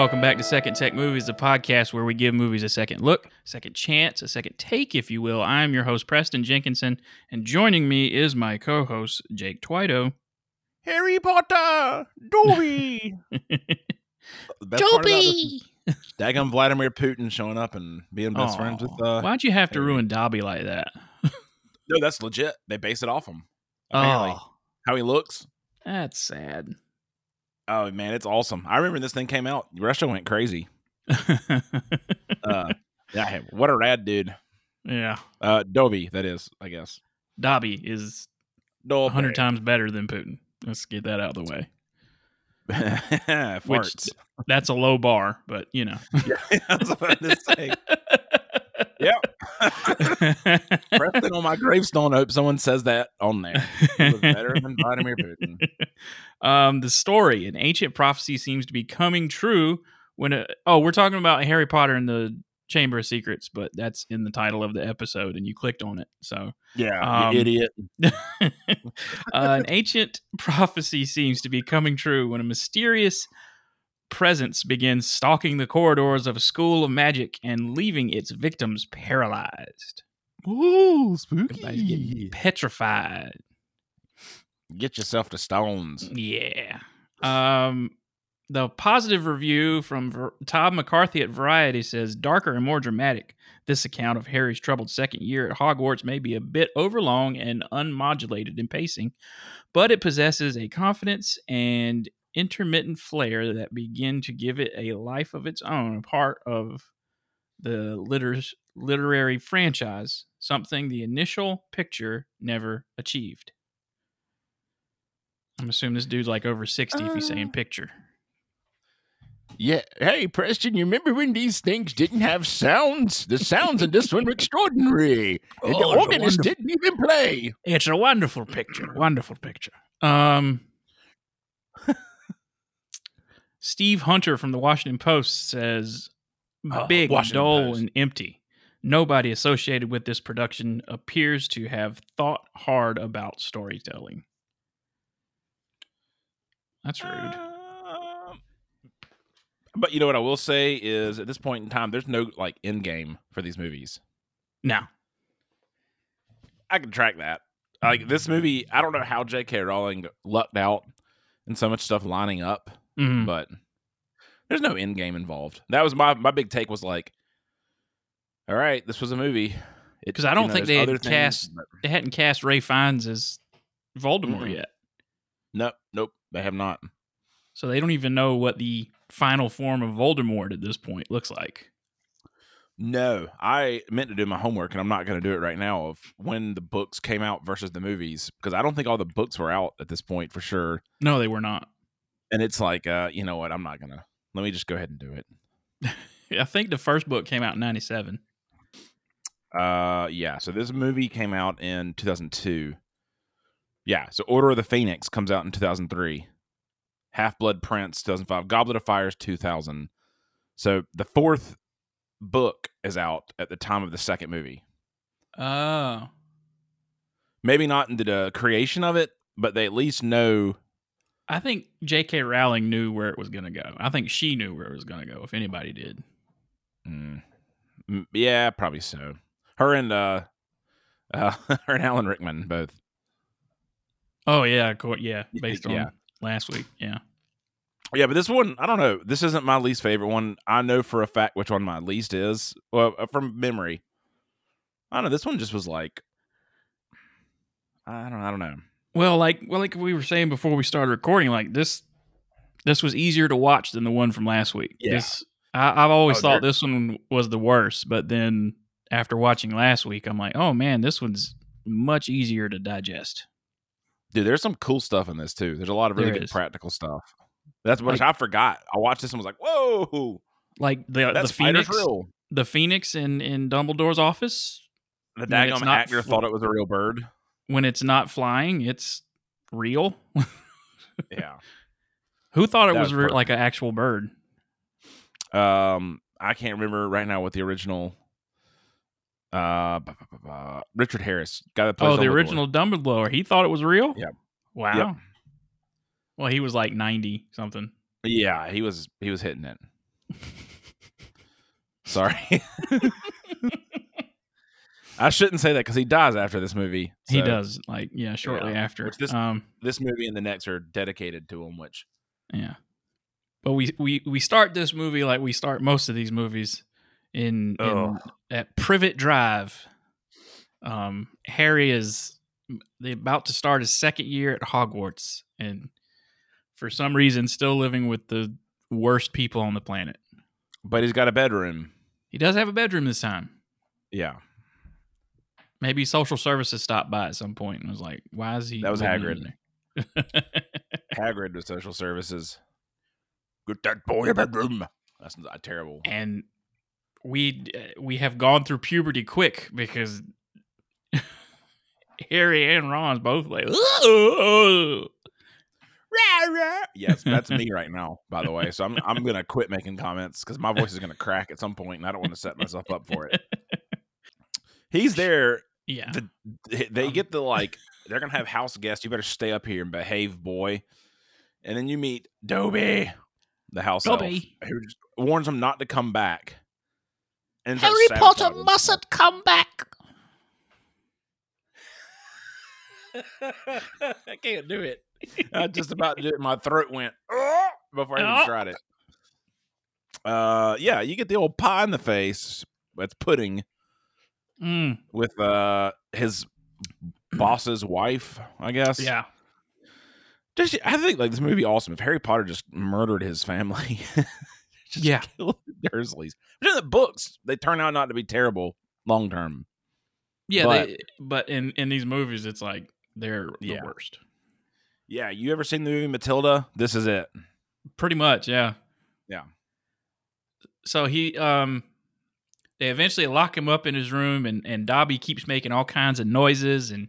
welcome back to Second Take Movies, the podcast where we give movies a second look, second chance, a second take, if you will. I'm your host, Preston Jenkinson, and joining me is my co host, Jake Twido. Harry Potter, Dobby. The best part about this is Daggum Vladimir Putin showing up and being best friends with. Aw, Uh, Why'd you have to ruin Dobby like that? no, that's legit. They base it off him. Apparently. Oh, How he looks. that's sad. Oh man, it's awesome. I remember this thing came out. Russia went crazy. Uh, yeah, what a rad dude. yeah. Uh, Dobby, that is, I guess. Dobby is a Dobby. hundred times better than Putin. Let's get that out of the way. Farts. That's a low bar, but you know. yeah, I was about to say. Yep. Preston on my gravestone. I hope someone says that on there. Better than Vladimir Putin. um, the story, an ancient prophecy seems to be coming true when a, oh, we're talking about Harry Potter and the Chamber of Secrets, but that's in the title of the episode, and you clicked on it. So, Yeah, Um, you idiot. uh, an ancient prophecy seems to be coming true when a mysterious presence begins stalking the corridors of a school of magic and leaving its victims paralyzed. Ooh, Everybody's getting petrified. Get yourself to stones. Yeah. Um, the positive review from Ver- Todd McCarthy at Variety says darker and more dramatic. This account of Harry's troubled second year at Hogwarts may be a bit overlong and unmodulated in pacing, but it possesses a confidence and intermittent flair that begin to give it a life of its own, a part of the liter- literary franchise, something the initial picture never achieved. I'm assuming this dude's like over 60 if he's saying Uh, picture. Yeah. Hey, Preston, you remember when these things didn't have sounds? The sounds in this one were extraordinary. Oh, the it's organist wonderful- didn't even play. It's a wonderful picture. Wonderful picture. Um Steve Hunter from the Washington Post says Oh, big, Washington dull, Post. and empty. Nobody associated with this production appears to have thought hard about storytelling. That's rude. Um, but you know what I will say is at this point in time, there's no like end game for these movies. Now, I can track that. Like this movie, I don't know how J.K. Rowling lucked out and so much stuff lining up, Mhm. but there's no end game involved. That was my my big take was like, all right, this was a movie. 'Cause I don't know, think they had things, cast- but- They hadn't cast Ralph Fiennes as Voldemort Mm-mm. yet. Nope, nope, they have not. So they don't even know what the final form of Voldemort at this point looks like. No, I meant to do my homework, and I'm not going to do it right now. Of when the books came out versus the movies, because I don't think all the books were out at this point for sure. No, they were not. And it's like, uh, you know what? I'm not gonna. Let me just go ahead and do it. I think the first book came out in 97. Uh, yeah. So this movie came out in 2002. Yeah. So Order of the Phoenix comes out in 2003. Half Blood Prince 2005. Goblet of Fire is 2000. So the fourth book is out at the time of the second movie. Oh. Maybe not in the creation of it, but they at least know. I think J.K. Rowling knew where it was going to go. I think she knew where it was going to go, if anybody did. Mm, yeah, probably so. Her and uh, uh, her and Alan Rickman both. Oh, yeah. co- Yeah. Based on yeah. last week. Yeah. Yeah, but this one, I don't know. This isn't my least favorite one. I know for a fact which one my least is. Well, uh, from memory, I don't know. This one just was like, I don't, I don't know. Well, like well, like we were saying before we started recording, like this this was easier to watch than the one from last week. Yeah. This I, I've always Oh, thought this one was the worst, but then after watching last week, I'm like, oh man, this one's much easier to digest. Dude, there's some cool stuff in this too. There's a lot of really There good is. practical stuff. That's what Like- I forgot. I watched this and was like, whoa, Like the that the phoenix, real. the phoenix in in Dumbledore's office The daggum actor fl- thought it was a real bird. When it's not flying, it's real. Yeah. Who thought it That was was re- like an actual bird? Um, I can't remember right now what the original. Uh, Richard Harris, guy that plays Oh, the Dumbledore. original Dumbledore. He thought it was real. Yep. Wow. Yep. Well, he was like ninety something. Yeah, he was he was hitting it. Sorry. I shouldn't say that because he dies after this movie. he does like yeah shortly Yeah, after which this- um This movie and the next are dedicated to him, which yeah but we we we start this movie like we start most of these movies in, in at privet drive um harry is they about to start his second year at hogwarts and for some reason still living with the worst people on the planet but he's got a bedroom. he does have a bedroom this time Yeah. Maybe social services stopped by at some point and was like why is he That was Hagrid. Hagrid with social services. Get that boy a bedroom. That's not terrible. and we uh, we have gone through puberty quick because Harry and Ron's both like, "Ooh." Yes, that's me right now, by the way. So I'm I'm gonna quit making comments because my voice is gonna crack at some point, and I don't want to set myself up for it. He's there. Yeah, The, they Um, get the like they're gonna have house guests. You better stay up here and behave, boy. And then you meet Dobby, the house elf, Dobby. who just warns him not to come back. And Harry Potter mustn't come back. I can't do it. I just about to do it. My throat went before I even tried it. Uh, yeah, you get the old pie in the face. That's pudding Mm, with uh his boss's wife. I guess. yeah, Just, I think like this movie awesome. If Harry Potter just murdered his family, just Yeah. killed the Dursleys. But in the books, they turn out not to be terrible long term. yeah. But- they, but in in these movies, it's like they're Yeah. the worst. Yeah, you ever seen the movie Matilda? This is it. Pretty much, yeah. Yeah. So he um they eventually lock him up in his room and and Dobby keeps making all kinds of noises and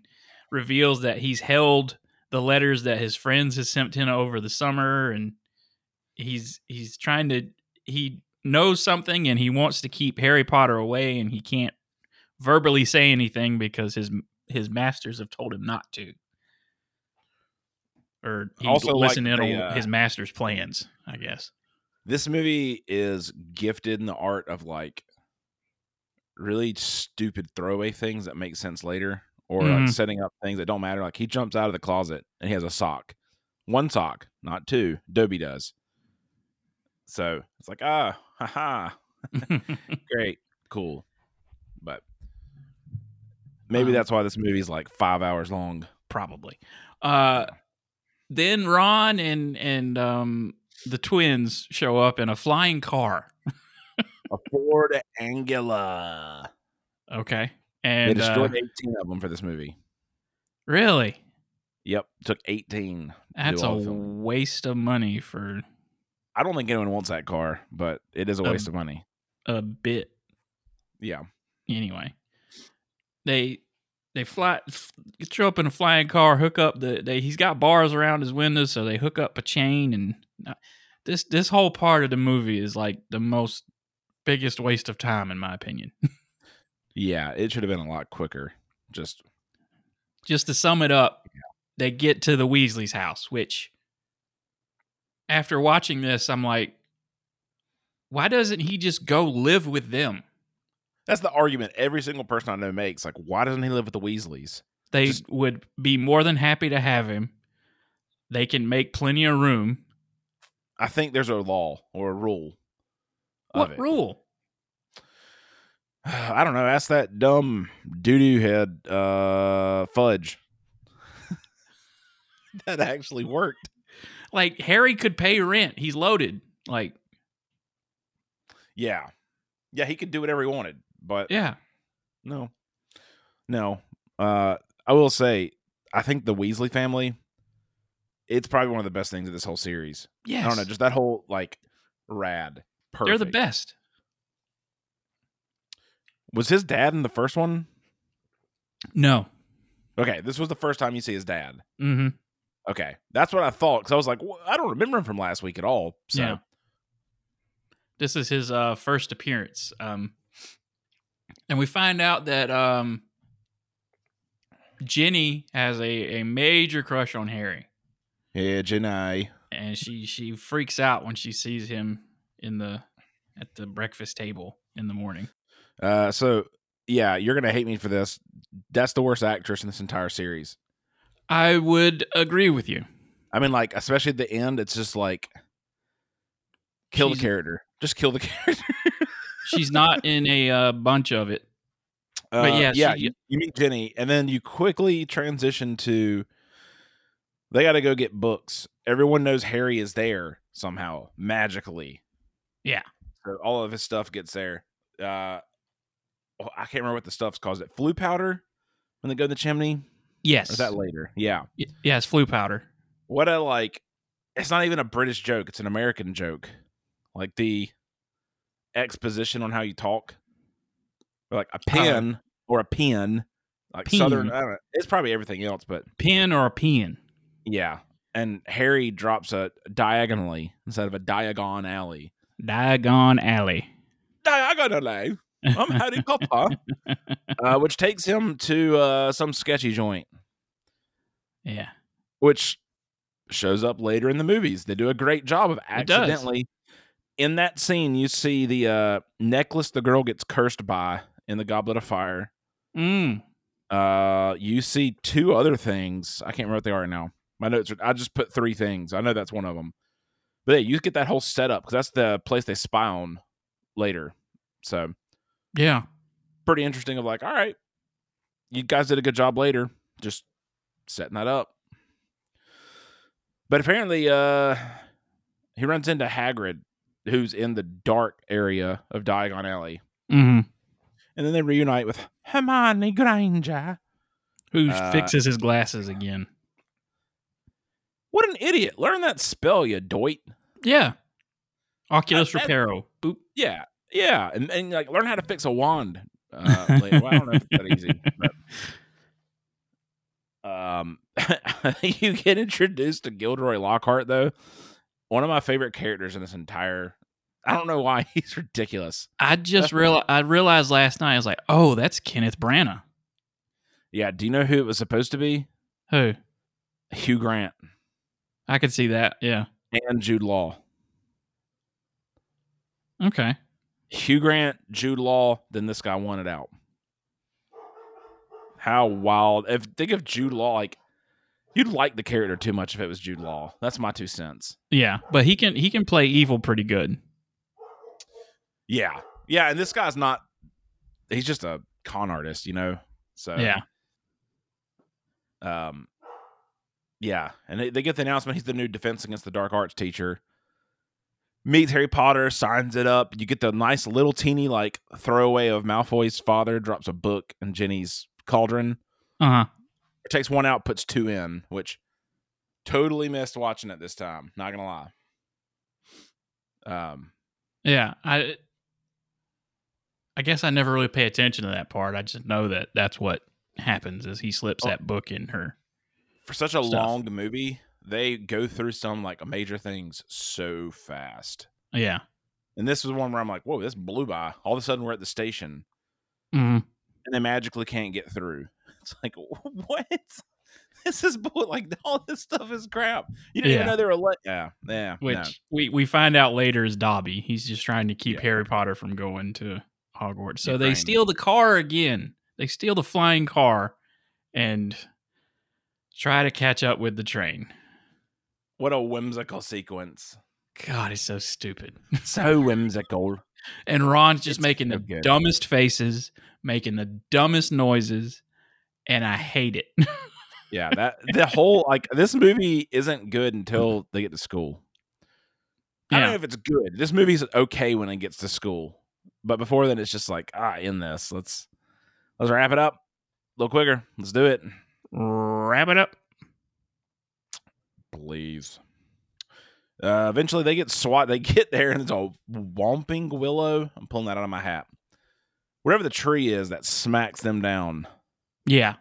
reveals that he's held the letters that his friends has sent him over the summer and he's he's trying to he knows something and he wants to keep Harry Potter away and he can't verbally say anything because his his masters have told him not to. Or he's Also, like, listening they, to uh, his master's plans, I guess. This movie is gifted in the art of like really stupid throwaway things that make sense later, or like Mhm. setting up things that don't matter. Like he jumps out of the closet and he has a sock, one sock, not two. Dobby does. So it's like ah, haha, great, cool, but maybe Um, that's why this movie's like five hours long. probably. Uh, then Ron and and um, the twins show up in a flying car. A Ford Anglia. Okay, They and uh, destroyed 18 of them for this movie. really, Yep, took 18. that's a waste of money for I don't think anyone wants that car, but it is a Um, waste of money. a bit. Yeah. Anyway, they they fly show up in a flying car. Hook up the they he's got bars around his windows, so they hook up a chain and. uh, This this whole part of the movie is like the most biggest waste of time in my opinion. Yeah, it should have been a lot quicker. Just just to sum it up, they get to the Weasley's house, which after watching this, I'm like, why doesn't he just go live with them? that's the argument every single person I know makes. Like, why doesn't he live with the Weasleys? They Just- would be more than happy to have him. They can make plenty of room. I think there's a law or a rule. What rule? I don't know. Ask that dumb doo doo head uh, fudge. that actually worked. Like Harry could pay rent. He's loaded. Like, Yeah. Yeah, he could do whatever he wanted, but yeah. No. No. Uh I will say I think the Weasley family it's probably one of the best things of this whole series. Yeah, I don't know, just that whole like rad. Perfect. They're the best. Was his dad in the first one? No. Okay, this was the first time you see his dad. Mm-hmm. Okay. That's what I thought cuz I was like, well, I don't remember him from last week at all. So Yeah. This is his uh, first appearance. Um, and we find out that um, Ginny has a, a major crush on Harry. yeah, Jenai. And she, she freaks out when she sees him in the at the breakfast table in the morning. Uh, so yeah, you're gonna hate me for this. That's the worst actress in this entire series. I would agree with you. I mean, like especially at the end, it's just like kill She's- the character. Just kill the character. She's not in a uh, bunch of it. But Uh, yeah, yeah. she- you, you meet Ginny, and then you quickly transition to they got to go get books. Everyone knows Harry is there somehow magically. Yeah. So all of his stuff gets there. Uh, oh, I can't remember what the stuff's called. Is it flu powder when they go in the chimney? Or Yes. is that later? Yeah. Y- yeah, it's flu powder. What a like. It's not even a British joke. It's an American joke. Like the exposition on how you talk. Or like a pen or a pen. Like Pen. southern. I don't know. It's probably everything else, but pen or a pen. yeah. And Harry drops a diagonally instead of a diagon alley. Diagon Alley. Diagonally. I'm Harry Potter. uh, which takes him to uh, some sketchy joint, Yeah. which shows up later in the movies. They do a great job of accidentally. In that scene, you see the uh, necklace the girl gets cursed by in the Goblet of Fire. Mm. Uh, you see two other things. I can't remember what they are now. My notes are. I just put three things. I know that's one of them. But hey, you get that whole setup because that's the place they spy on later. So Yeah. pretty interesting. Of like, all right, you guys did a good job later, just setting that up. But apparently, uh, he runs into Hagrid, who's in the dark area of Diagon Alley, hmm and then they reunite with Hermione Granger. Who Uh, fixes his glasses again? What an idiot! Learn that spell, you doit. Yeah. Oculus Reparo. Boop. Yeah, yeah, and, and like learn how to fix a wand. Uh. Well, I don't know if it's that easy. But, um, you get introduced to Gilderoy Lockhart though. One of my favorite characters in this entire. I don't know why he's ridiculous. I just realized I realized last night I was like, oh, that's Kenneth Branagh. Yeah, do you know who it was supposed to be? Who? Hugh Grant I could see that. Yeah. and Jude Law. Okay. Hugh Grant, Jude Law, then this guy won it out. How wild! If think of Jude Law, like you'd like the character too much if it was Jude Law. That's my two cents. Yeah, but he can he can play evil pretty good. Yeah, yeah, and this guy's not. He's just a con artist, you know. So Yeah. um, yeah, and they, they get the announcement he's the new Defense Against the Dark Arts teacher. Meets Harry Potter, signs it up. You get the nice little teeny like throwaway of Malfoy's father drops a book in Ginny's cauldron. Uh huh. takes one out, puts two in, which totally missed watching it this time. Not gonna lie. Um, Yeah. I I guess I never really pay attention to that part. I just know that that's what happens is he slips Oh. that book in her. For such a Stuff. long movie, they go through some like major things so fast. Yeah. And this was one where I'm like, whoa, this blew by. All of a sudden, we're at the station, hmm and they magically can't get through. It's like, what? This is bull. Like all this stuff is crap. You didn't even know they were let. Yeah, yeah. Which no. we, we find out later is Dobby. He's just trying to keep Yeah. Harry Potter from going to Hogwarts. So they steal the car again. They steal the flying car and try to catch up with the train. What a whimsical sequence. God, it's so stupid. So whimsical. And Ron's just It's making so the good. dumbest faces, making the dumbest noises, and I hate it. Yeah, that the whole like this movie isn't good until they get to school. I don't know if it's good. This movie's okay when it gets to school, but before then, it's just like ah, in this. Let's let's wrap it up a little quicker. Let's do it, Wrap it up. please. Uh, eventually, they get SWAT. They get there, and it's a whomping willow. I'm pulling that out of my hat. Wherever the tree is that smacks them down. Yeah.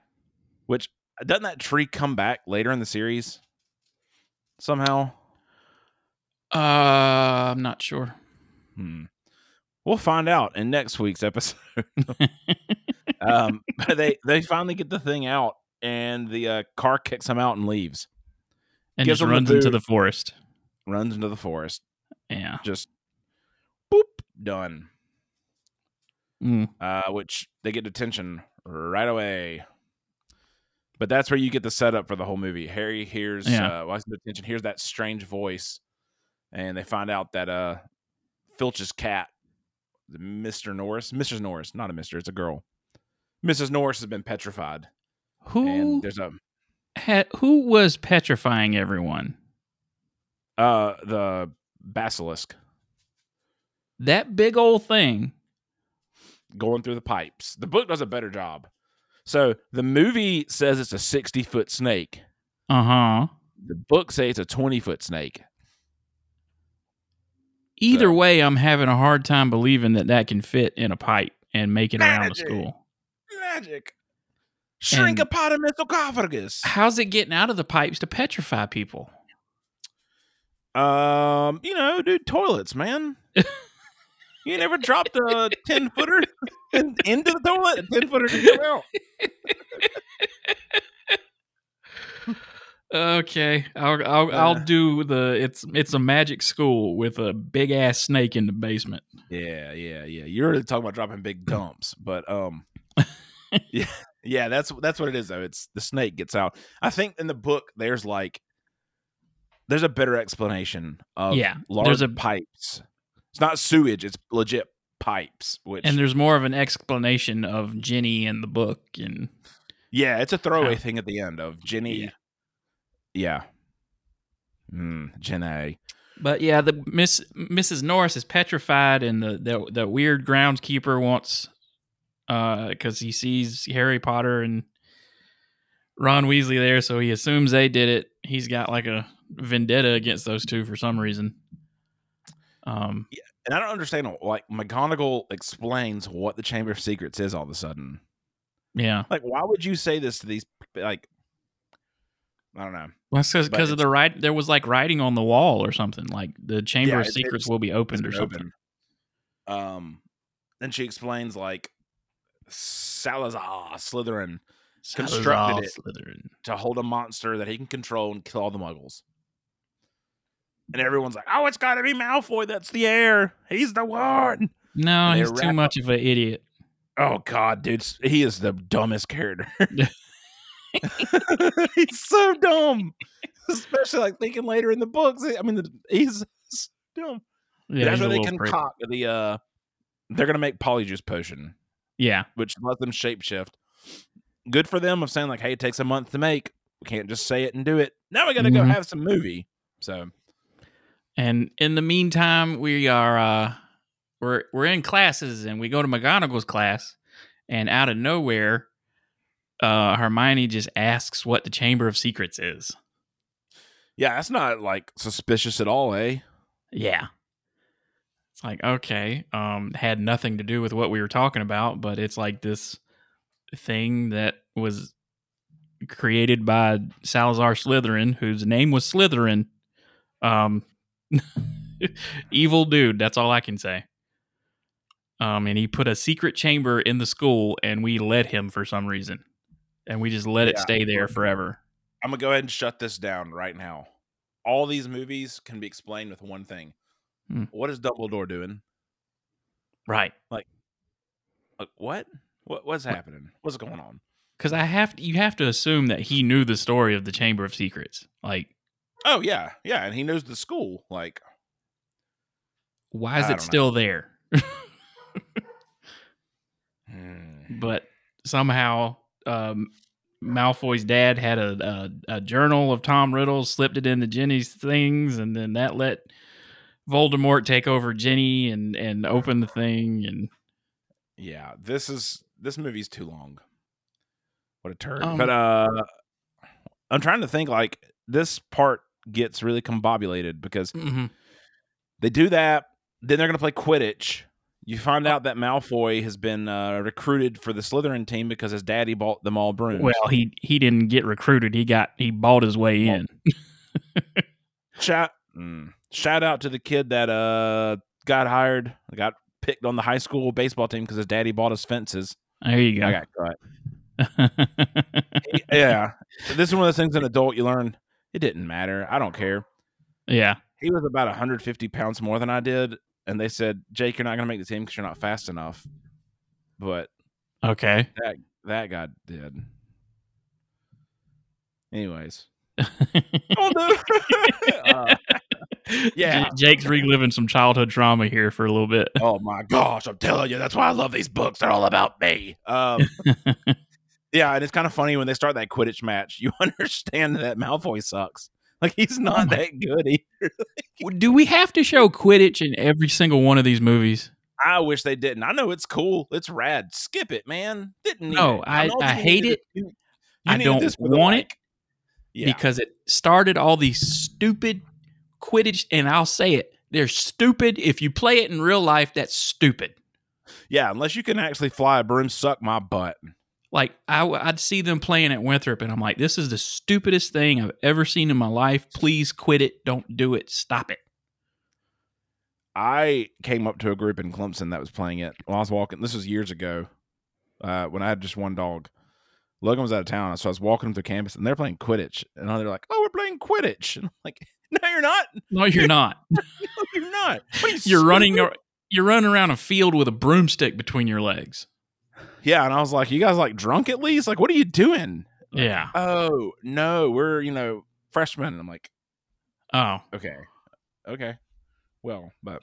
Which doesn't that tree come back later in the series somehow? Uh, I'm not sure. Hmm. We'll find out in next week's episode. um, but they they finally get the thing out, and the uh, car kicks him out and leaves. and Gives just them the runs into the forest. Runs into the forest. Yeah. Just boop done. Mm. uh, which they get detention right away. But that's where you get the setup for the whole movie. Harry hears, Yeah. uh, in detention, hears that strange voice, and they find out that uh, Filch's cat, Mr. Norris, Mrs. Norris, not a Mister, it's a girl. Mrs. Norris has been petrified, Who and there's a had, who was petrifying everyone? uh, the basilisk That big old thing. going through the pipes. The book does a better job. So the movie says it's a sixty foot snake. Uh huh. The book says it's a twenty foot snake. Either So- way, I'm having a hard time believing that that can fit in a pipe and make it around the school. Magic. Shrinkopotamus sarcophagus. How's it getting out of the pipes to petrify people? Um, you know, dude, toilets, man. you never dropped a ten footer in, into the toilet. Ten footer to come out. Okay, I'll I'll, I'll Uh. do the it's it's a magic school with a big ass snake in the basement. Yeah, yeah, yeah. You're talking about dropping big dumps, but um, yeah, yeah. That's that's what it is though. It's the snake gets out. I think in the book there's like there's a better explanation of Yeah, large there's a- pipes. It's not sewage. It's legit pipes. Which And there's more of an explanation of Ginny in the book and Yeah, it's a throwaway How- thing at the end of Ginny. Yeah. Yeah. Mm, Ginny. But yeah, the Miss Mrs. Norris is petrified, and the the, the weird groundskeeper wants, because he sees Harry Potter and Ron Weasley there, so he assumes they did it. He's got like a vendetta against those two for some reason. Um, And I don't understand. Like McGonagall explains what the Chamber of Secrets is all of a sudden. yeah, Like, why would you say this to these? Like, I don't know. well, because But of the right, there was like writing on the wall or something. Like the Chamber Yeah, of Secrets will be opened or something. open. Um, then she explains like Salazar Slytherin constructed Salazar it. Slytherin. to hold a monster that he can control and kill all the Muggles. And everyone's like, "Oh, it's got to be Malfoy. That's the heir. He's the one." No, he's too much of an idiot. Oh God, dude, he is the dumbest character. he's so dumb, especially like thinking later in the books. I mean, the, he's dumb. Yeah, That's they prick. concoct the. uh They're gonna make polyjuice potion, Yeah, which lets them shapeshift. Good for them of saying like, "Hey, it takes a month to make. We can't just say it and do it. Now we got to go Mhm. have some movie." So And in the meantime, we are uh we're we're in classes and we go to McGonagall's class and out of nowhere uh Hermione just asks what the Chamber of Secrets is. yeah, that's not like suspicious at all, eh? Yeah. Like, okay, um had nothing to do with what we were talking about, but it's like this thing that was created by Salazar Slytherin, whose name was Slytherin. Um evil dude, that's all I can say. Um and he put a secret chamber in the school and we let him for some reason. And we just let it stay there forever. I'm gonna go ahead and shut this down right now. All these movies can be explained with one thing. Hmm. What is Dumbledore doing? Right. Like, what? What what's happening? What's going on? Cuz I have to, you have to assume that he knew the story of the Chamber of Secrets. Like Oh yeah, yeah, and he knows the school. Like, why is I it don't know. still there? hmm, but somehow um, Malfoy's dad had a, a a journal of Tom Riddle, slipped it into Ginny's things, and then that let Voldemort take over Ginny and and open the thing. And yeah, this is this movie's too long. What a turd! Um, but uh, I'm trying to think. Like, this part gets really combobulated because they do that. Then they're going to play Quidditch. You find out that Malfoy has been uh, recruited for the Slytherin team because his daddy bought them all brooms. well, he he didn't get recruited; he got he bought his way in. shout mm, shout out to the kid that uh got hired, got picked on the high school baseball team because his daddy bought his fences. There you I go. got cut. yeah, this is one of those things. An adult, you learn it didn't matter. I don't care. yeah, He was about 150 pounds more than I did, and they said, "Jake, you're not going to make the team because you're not fast enough." But Okay. that that got did. Anyways, oh no! uh, Yeah. Jake's reliving some childhood trauma here for a little bit. oh my gosh, I'm telling you, that's why I love these books. They're all about me. Um, yeah, and it's kind of funny when they start that Quidditch match. You understand that Malfoy sucks. Like he's not my- that good either. Do we have to show Quidditch in every single one of these movies? I wish they didn't. I know it's cool. It's rad. Skip it, man. Didn't No, it. I- I hate it. You- you I don't want it Yeah. because it started all these stupid Quidditch, and I'll say it. They're stupid. If you play it in real life, that's stupid. yeah, unless you can actually fly a broom, suck my butt. Like I, would see them playing at Winthrop, and I'm like, this is the stupidest thing I've ever seen in my life. Please quit it. Don't do it. Stop it. I came up to a group in Clemson that was playing it while I was walking. This was years ago uh, when I had just one dog. Logan was out of town, so I was walking through campus and they're playing Quidditch. And they're like, oh, we're playing Quidditch. And I'm like, no, you're not. No, you're not. No, you're not. Are you, You're running. You're running around a field with a broomstick between your legs. Yeah. And I was like, you guys like drunk at least? Like, what are you doing? Yeah. Oh, no, we're, you know, freshmen. And I'm like, Oh, okay. Okay. Well, but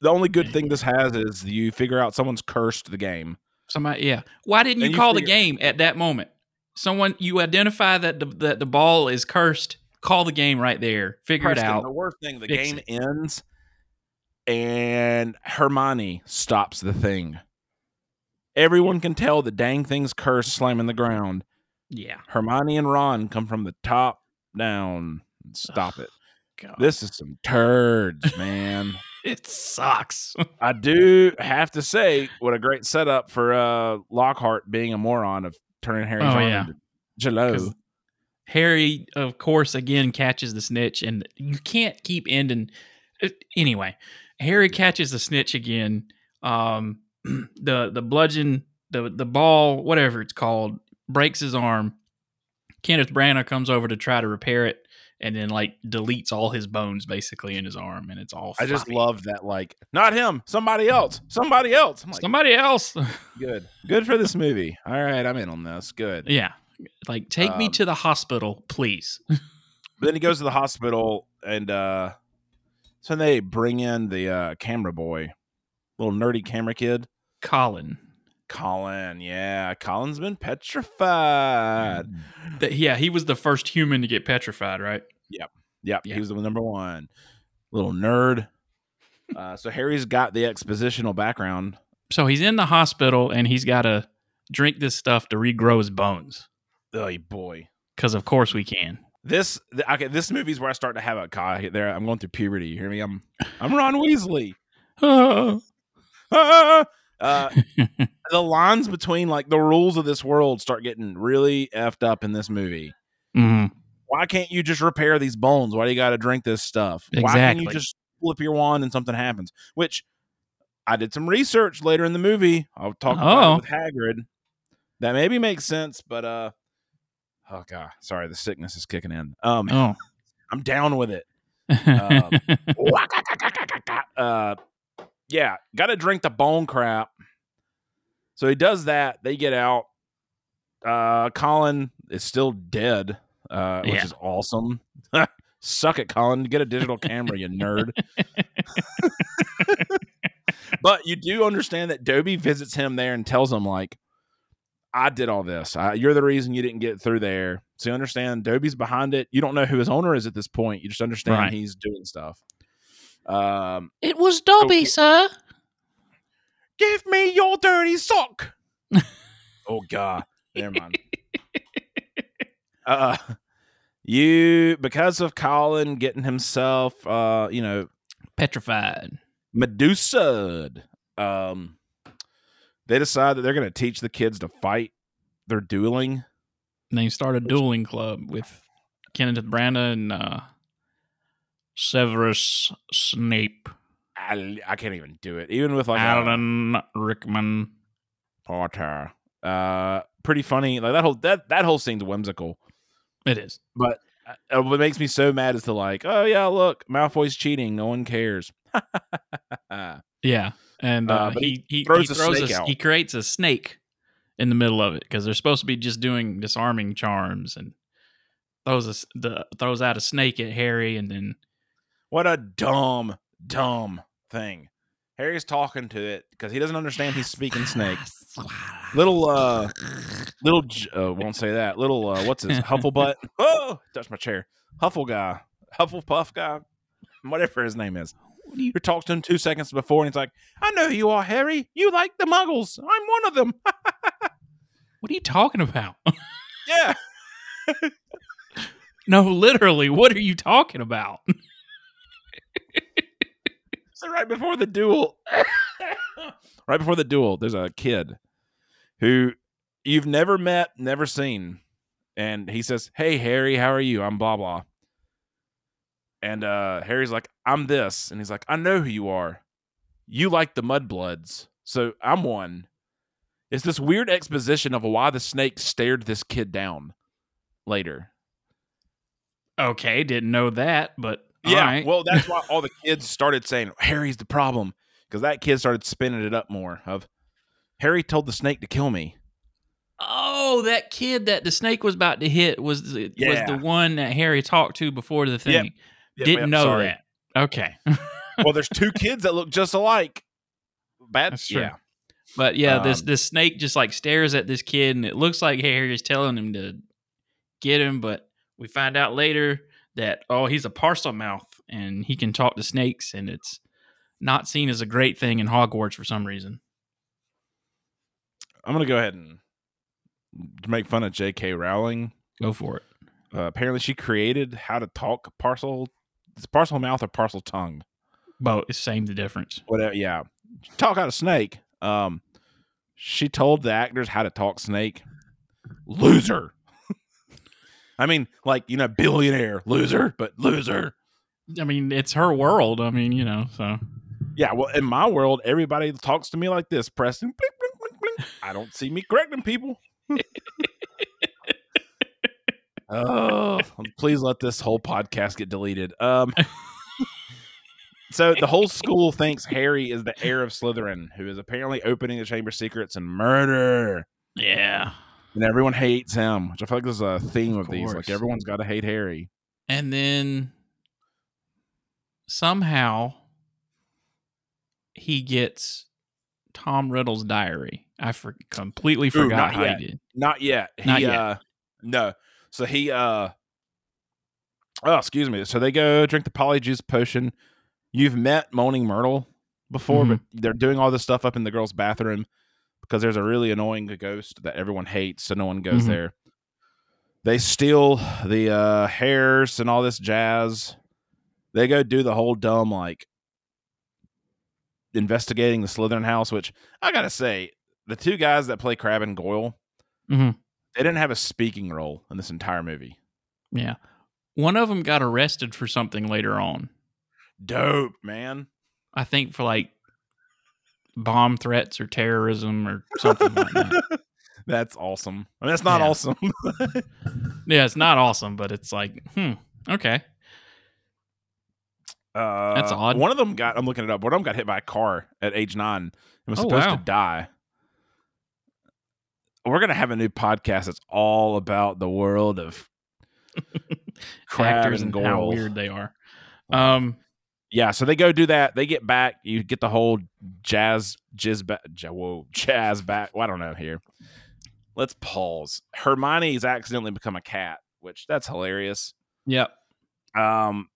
the only good thing this has is you figure out someone's cursed the game. somebody. Yeah. Why didn't you, you call the game at that moment? Someone you identify that the that the ball is cursed. Call the game right there. Figure Preston, it out. The worst thing, the game ends and Hermione stops the thing. Everyone can tell the dang thing's cursed slamming the ground. Yeah. Hermione and Ron come from the top down. and Stop it. God. This is some turds, man. it sucks. I do have to say, what a great setup for uh Lockhart being a moron of turning Harry's Oh, yeah. into Jello. Harry, of course, again catches the snitch, and you can't keep ending. uh, Anyway, Harry catches the snitch again. Um, the the bludgeon, the the ball, whatever it's called, breaks his arm. Kenneth Branagh comes over to try to repair it, and then like deletes all his bones basically in his arm, and it's all. I just love that, like, not him, somebody else, somebody else. Like, somebody else. good, good for this movie. All right, I'm in on this. Good. yeah, like take me Um, to the hospital, please. But then he goes to the hospital, and uh so they bring in the uh camera boy, little nerdy camera kid, Colin. Colin. Yeah, Colin's been petrified. That yeah, he was the first human to get petrified, right? Yep, Yeah. he was the number one. Little nerd. Uh, so Harry's got the expositional background. So he's in the hospital and he's got to drink this stuff to regrow his bones. Oh boy. Because of course we can. This th- okay. This movie's where I start to have a guy there. I'm going through puberty. You hear me? I'm I'm Ron Weasley. Uh, the lines between like the rules of this world start getting really effed up in this movie. Mhm. Why can't you just repair these bones? Why do you got to drink this stuff? Why can't you just flip your wand and something happens? Which I did some research later in the movie. I'll talk about Oh. it with Hagrid. That maybe makes sense, but uh, oh god, sorry, the sickness is kicking in. Um, Oh. I'm down with it. Um, uh, yeah, got to drink the bone crap. So he does that. They get out. Uh, Colin is still dead, uh, which Yeah. is awesome. Suck it, Colin. Get a digital camera, you nerd. but you do understand that Dobby visits him there and tells him, like, I did all this. I, you're the reason you didn't get through there. So you understand Dobby's behind it. You don't know who his owner is at this point. You just understand Right. he's doing stuff. Um, It was Dobby, Okay. sir. give me your dirty sock. oh God, never mind. uh, you because of Colin getting himself, uh, you know, Petrified. Medusa. Um, they decide that they're going to teach the kids to fight. They're dueling. And they start a dueling club with Kenneth Branagh and uh, Severus Snape, I, I can't even do it, even with like a Alan Rickman. Potter. Uh, pretty funny. Like that whole that that whole scene's whimsical. It is. But uh, what makes me so mad is to like, oh yeah, look, Malfoy's cheating. No one cares. Yeah, and uh, Uh, but he, he he throws he throws a, out. he creates a snake in the middle of it because they're supposed to be just doing disarming charms and throws a, the throws out a snake at Harry and then what a dumb, dumb thing. Harry's talking to it because he doesn't understand he's speaking snake. Little uh little uh, won't say that. Little uh what's his Hufflebutt? Oh, touch my chair. Huffle guy, Hufflepuff guy, whatever his name is. You talked to him two seconds before, and he's like, "I know who you are, Harry. You like the Muggles. I'm one of them." what are you talking about? yeah, no, literally, what are you talking about? So right before the duel, right before the duel, there's a kid who you've never met, never seen, and he says, "Hey Harry, how are you? I'm blah blah." And uh, Harry's like, "I'm this," and he's like, "I know who you are. You like the Mudbloods, so I'm one." It's this weird exposition of why the snake stared this kid down later. Okay, didn't know that, but Yeah, all right. well, that's why all the kids started saying Harry's the problem because that kid started spinning it up more. Of Harry told the snake to kill me. oh, that kid that the snake was about to hit was the, was the one that Harry talked to before the thing. Yep, Didn't yep, know sorry. that. Okay. well, there's two kids that look just alike. Bad, That's true. yeah. But yeah, this Um, this snake just like stares at this kid, and it looks like Harry is telling him to get him. But we find out later that oh, he's a Parselmouth, and he can talk to snakes, and it's not seen as a great thing in Hogwarts for some reason. I'm gonna go ahead and make fun of J.K. Rowling. Go for it. Uh, apparently, she created how to talk parcel. It's Parselmouth or Parseltongue. Both it's same the difference. Whatever. Yeah, talk out of snake. Um, she told the actors how to talk snake. Loser. I mean, like you know, billionaire loser, but loser. I mean, it's her world. I mean, you know, so Yeah, well, in my world, everybody talks to me like this, Preston. Blink, blink, blink, blink. I don't see me correcting people. oh, please let this whole podcast get deleted. Um, so the whole school thinks Harry is the heir of Slytherin, who is apparently opening the Chamber of Secrets and murder, yeah. and everyone hates him. Which I feel like is a theme of, Of these. Like everyone's got to hate Harry. And then somehow he gets Tom Riddle's diary. I for- completely Ooh, forgot not how yet. he did. Not yet. Not yet. Uh, no. So he. uh Oh, excuse me. So they go drink the polyjuice potion. You've met Moaning Myrtle before, but they're doing all this stuff up in the girls' bathroom because there's a really annoying ghost that everyone hates, so no one goes Mhm. there. They steal the uh hairs and all this jazz. They go do the whole dumb like investigating the Slytherin house, which I gotta say, the two guys that play Crabbe and Goyle, Mhm. They didn't have a speaking role in this entire movie. Yeah. One of them got arrested for something later on. Dope, man. I think for like bomb threats or terrorism or something like that. That's awesome. I mean, that's not Yeah. awesome. Yeah, it's not awesome, but it's like, hmm, okay. Uh, That's odd. One of them got. I'm looking it up. One of them got hit by a car at age nine and was Oh, supposed wow. to die. We're gonna have a new podcast that's all about the world of Actors and and how weird they are. Um, Yeah, so they go do that. They get back. You get the whole jazz, jizz back. Whoa, jazz back. Well, I don't know here. Let's pause. Hermione's accidentally become a cat, which that's hilarious. yep. Um,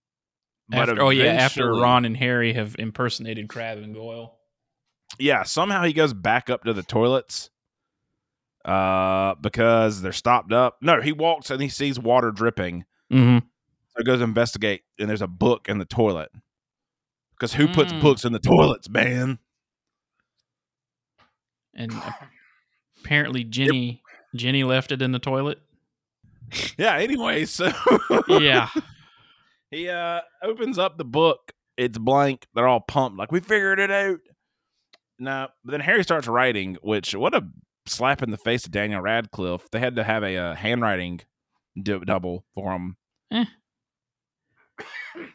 but After, oh yeah, after Ron and Harry have impersonated Crabbe and Goyle. yeah, somehow he goes back up to the toilets uh because they're stopped up. No, he walks and he sees water dripping. Mm-hmm. So he goes to investigate and there's a book in the toilet. Because who puts Mm. books in the toilets, man? And apparently Ginny Ginny left it in the toilet. Yeah, anyway, so Yeah. he uh opens up the book. It's blank. They're all pumped, like we figured it out. No, but then Harry starts writing, which what a slap in the face of Daniel Radcliffe. They had to have a uh, handwriting d- double for him Eh.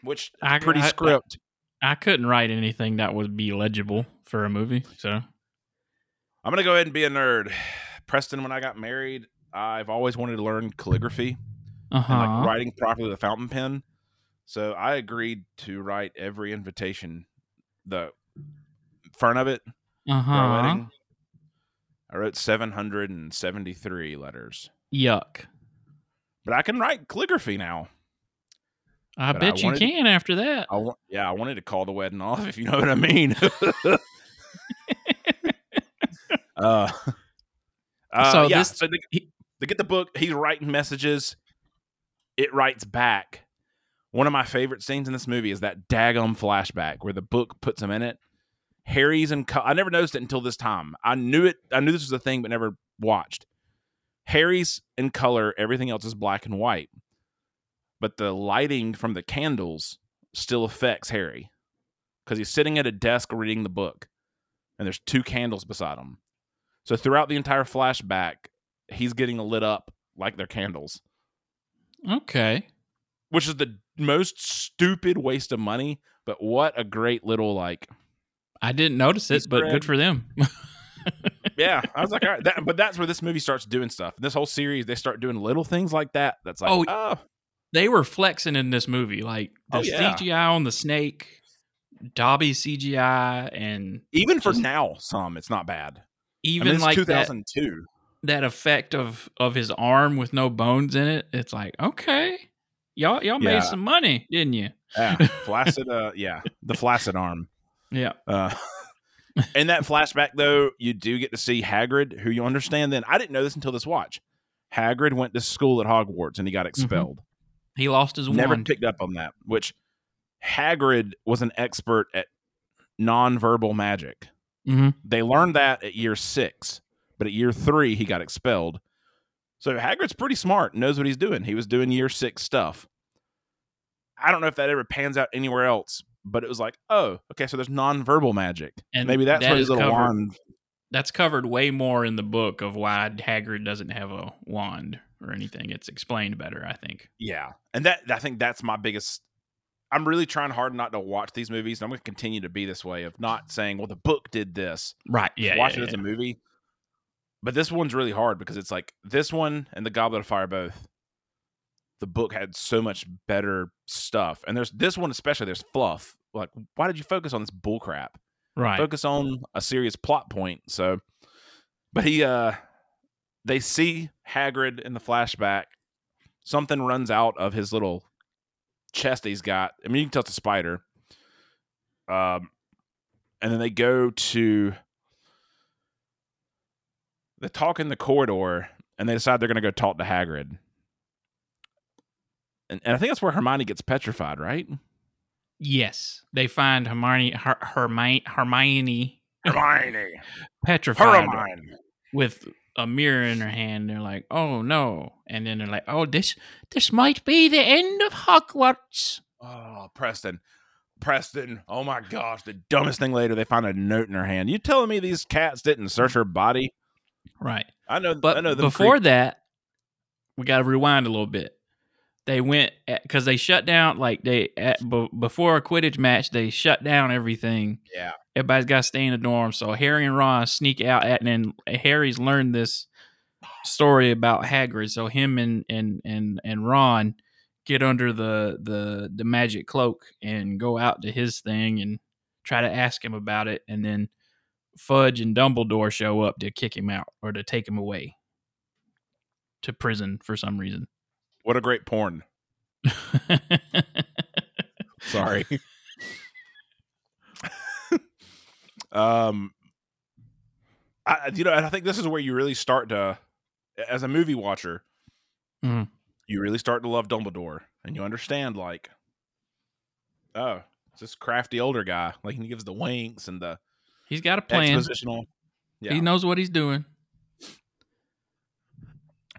Which I- pretty I- I- script. I couldn't write anything that would be legible for a movie. So I'm gonna go ahead and be a nerd. Preston, when I got married, I've always wanted to learn calligraphy uh and like writing properly with a fountain pen. So I agreed to write every invitation, the front of it Uh for our huh. wedding. I wrote 773 letters, Yuck. but I can write calligraphy now. I But I bet you wanted- can after that. I yeah, I wanted to call the wedding off, if you know what I mean. uh, uh, So yeah, this- so they, he- they get the book. He's writing messages. It writes back. One of my favorite scenes in this movie is that daggum flashback where the book puts him in it. Harry's in. Co- I never noticed it until this time. I knew it. I knew this was a thing, but never watched. Harry's in color. Everything else is black and white. But the lighting from the candles still affects Harry because he's sitting at a desk reading the book, and there's two candles beside him. So throughout the entire flashback, he's getting lit up like they're candles, Okay. which is the most stupid waste of money. But what a great little like, I didn't notice it, but good for them. yeah. I was like, all right, that, but that's where this movie starts doing stuff. This whole series, they start doing little things like that. That's like, Oh, oh, they were flexing in this movie, like the Oh, yeah. CGI on the snake, Dobby CGI, and even for just- now, some it's not bad. I even mean, it's like that 2002. that effect of of his arm with no bones in it. It's like okay, y'all y'all Yeah. made some money, didn't you? Yeah, flaccid. Uh, yeah, the flaccid arm. Yeah. Uh, in that flashback, though, you do get to see Hagrid, who you understand. Then I didn't know this until this watch. Hagrid went to school at Hogwarts and he got expelled. He lost his Never wand. picked up on that. Which Hagrid was an expert at nonverbal magic. hmm They learned that at year six, but at year three he got expelled. So Hagrid's pretty smart, knows what he's doing. He was doing year six stuff. I don't know if that ever pans out anywhere else, but it was like, oh, okay, so there's nonverbal magic. And Maybe that's that what is his little covered- wand. That's covered way more in the book of why Hagrid doesn't have a wand or anything. It's explained better, I think. Yeah, and that I think that's my biggest. I'm really trying hard not to watch these movies. And I'm going to continue to be this way of not saying, well, the book did this. Right. Yeah. watch yeah, it as yeah. a movie. But this one's really hard because it's like this one and the Goblet of Fire both. The book had so much better stuff, and there's this one especially. There's fluff. Like, why did you focus on this bullcrap? Right. Focus on a serious plot point. So, but he, uh they see Hagrid in the flashback. Something runs out of his little chest he's got. I mean, you can tell it's a spider. Um, and then they go to they talk in the corridor, and they decide they're going to go talk to Hagrid. And, and I think that's where Hermione gets petrified, right? Yes. They find Hermione, Her, Hermione, Hermione Hermione, petrified Hermione. with a mirror in her hand. They're like, "Oh no!" And then they're like, "Oh, this this might be the end of Hogwarts." Oh, Preston. Preston. Oh my gosh. The dumbest thing later, they find a note in her hand. You telling me these cats didn't search her body? Right. I know But I know them before creep- that, we got to rewind a little bit. They went eh, because they shut down like they eh, at, b- before a Quidditch match. They shut down everything. Yeah. Everybody's got to stay in the dorm. So Harry and Ron sneak out, at, and then Harry's learned this story about Hagrid. So him and and and and Ron get under the the the magic cloak and go out to his thing and try to ask him about it, and then Fudge and Dumbledore show up to kick him out or to take him away to prison for some reason. What a great porn. Sorry. um I you know, and I think this is where you really start to as a movie watcher, Mhm. you really start to love Dumbledore and you understand like oh, it's this crafty older guy. Like he gives the winks and the he's got a plan. expositional. Yeah. He knows what he's doing.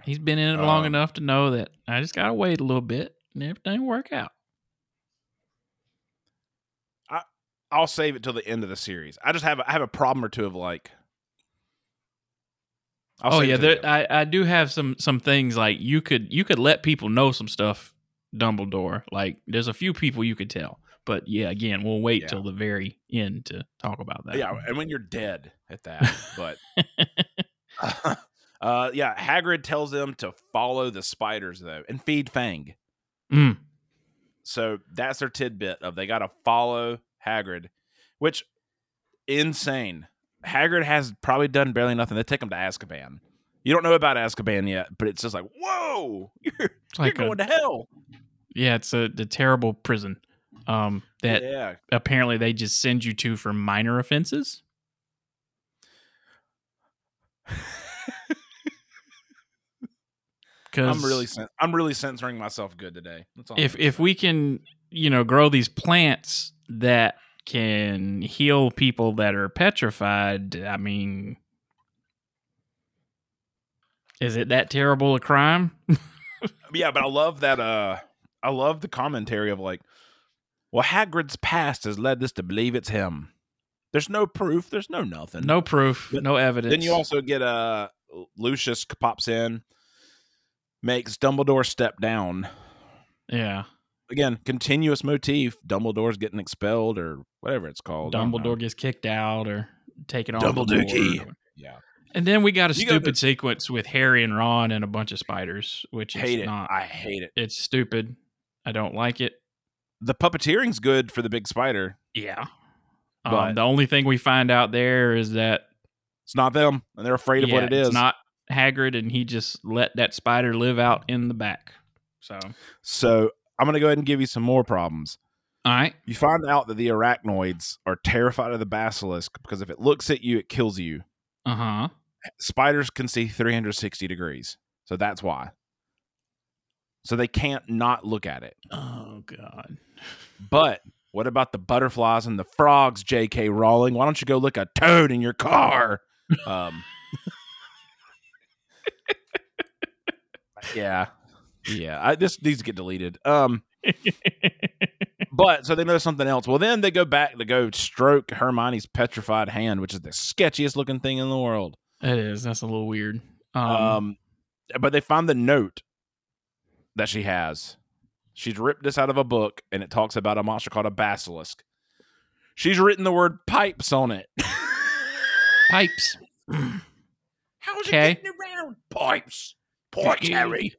He's been in it long Um, enough to know that I just gotta wait a little bit and everything will work out. I I'll save it till the end of the series. I just have a, I have a problem or two of like. I'll oh yeah, the there, I I do have some some things like you could you could let people know some stuff Dumbledore. Like, there's a few people you could tell, but yeah, again, we'll wait Yeah. till the very end to talk about that. Yeah, and when you're dead at that, but uh, yeah, Hagrid tells them to follow the spiders though and feed Fang. Mm, So that's their tidbit of they got to follow Hagrid, which insane. Hagrid has probably done barely nothing. They take him to Azkaban. You don't know about Azkaban yet, but it's just like, whoa, you're, like you're a, going to hell. yeah, it's a the terrible prison um, that yeah, apparently they just send you to for minor offenses. Because I'm really, I'm really censoring myself good today. If if we can you know grow these plants that can heal people that are petrified i mean is it that terrible a crime yeah, but I love that. Uh, I love the commentary of like, well, Hagrid's past has led us to believe it's him. There's no proof. There's no nothing. no proof But no evidence Then you also get uh Lucius pops in, makes Dumbledore step down. yeah Again, continuous motif. Dumbledore's getting expelled or whatever it's called. I don't know. dumbledore gets kicked out or taken off Dumbledore. Yeah, and then we got a You stupid the- sequence with harry and ron and a bunch of spiders which is hate it. not I hate it. it's stupid i don't like it The puppeteering's good for the big spider. yeah But- um, the only thing we find out there is that It's not them, and they're afraid of what Yeah, it is. It's not Hagrid, and he just let that spider live out in the back. So, so I'm gonna go ahead and give you some more problems. All right. You find out that the arachnoids are terrified of the basilisk because if it looks at you, it kills you. uh huh. spiders can see 360 degrees. So that's why. So they can't not look at it. Oh God. But what about the butterflies and the frogs, J.K. Rowling? Why don't you go look a toad in your car? Um, yeah. Yeah. I, this needs to get deleted. Um, but so they notice something else. Well, then they go back to go stroke Hermione's petrified hand, which is the sketchiest looking thing in the world. it is. That's a little weird. Um, Um, but they find the note that she has. She's ripped this out of a book, and it talks about a monster called a basilisk. She's written the word pipes on it. pipes. How's Okay. getting around? Pipes. Pipes, Harry.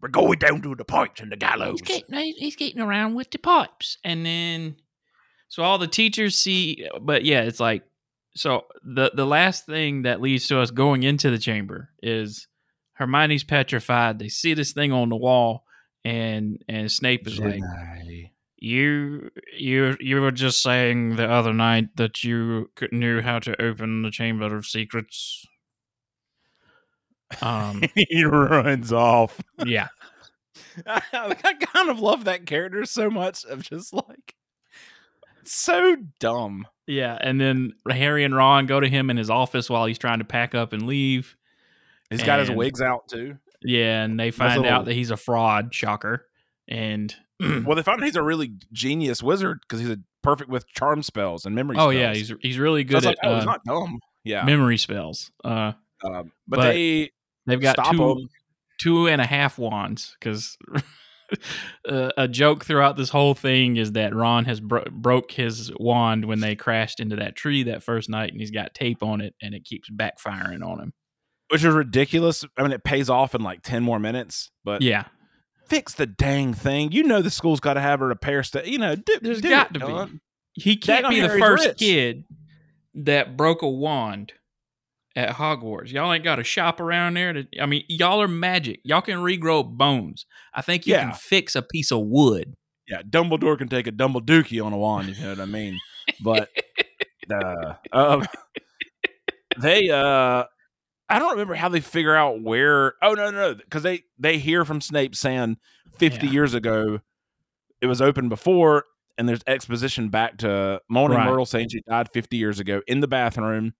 We're going down to the pipes and the gallows. He's getting, he's- he's getting around with the pipes, and then so all the teachers see. But yeah, it's like so the the last thing that leads to us going into the chamber is Hermione's petrified. They see this thing on the wall, and and Snape is like, You you you were just saying the other night that you knew how to open the chamber of secrets. Um. he runs off. Yeah. I, I kind of love that character so much. Of just like so dumb. Yeah, and then Harry and Ron go to him in his office while he's trying to pack up and leave. He's got his wigs out too. Yeah, and they find little- out that he's a fraud. Shocker. And Well, they found he's a really genius wizard because he's a perfect with charm spells and memory. oh spells. yeah, he's he's really So good like, at oh, he's uh, not dumb. Yeah, memory spells. Uh, um, but, but they they've got stop two two and a half wands because uh, a joke throughout this whole thing is that Ron has bro- broke his wand when they crashed into that tree that first night, and he's got tape on it, and it keeps backfiring on him. which is ridiculous. I mean, it pays off in like ten more minutes. But Yeah, fix the dang thing. You know the school's got to have a repair sta You know, do, There's do got it, to be. He can't be the Harry's first rich. kid that broke a wand at Hogwarts. Y'all ain't got a shop around there. To, I mean, y'all are magic. Y'all can regrow bones. I think you Yeah. can fix a piece of wood. Yeah, Dumbledore can take a Dumbledookie on a wand. You know what I mean? But uh, um, they uh, I don't remember how they figure out where. Oh no, no, because they they hear from Snape saying fifty Yeah. years ago it was open before, and there's exposition back to Moaning Right. Myrtle saying she died fifty years ago in the bathroom,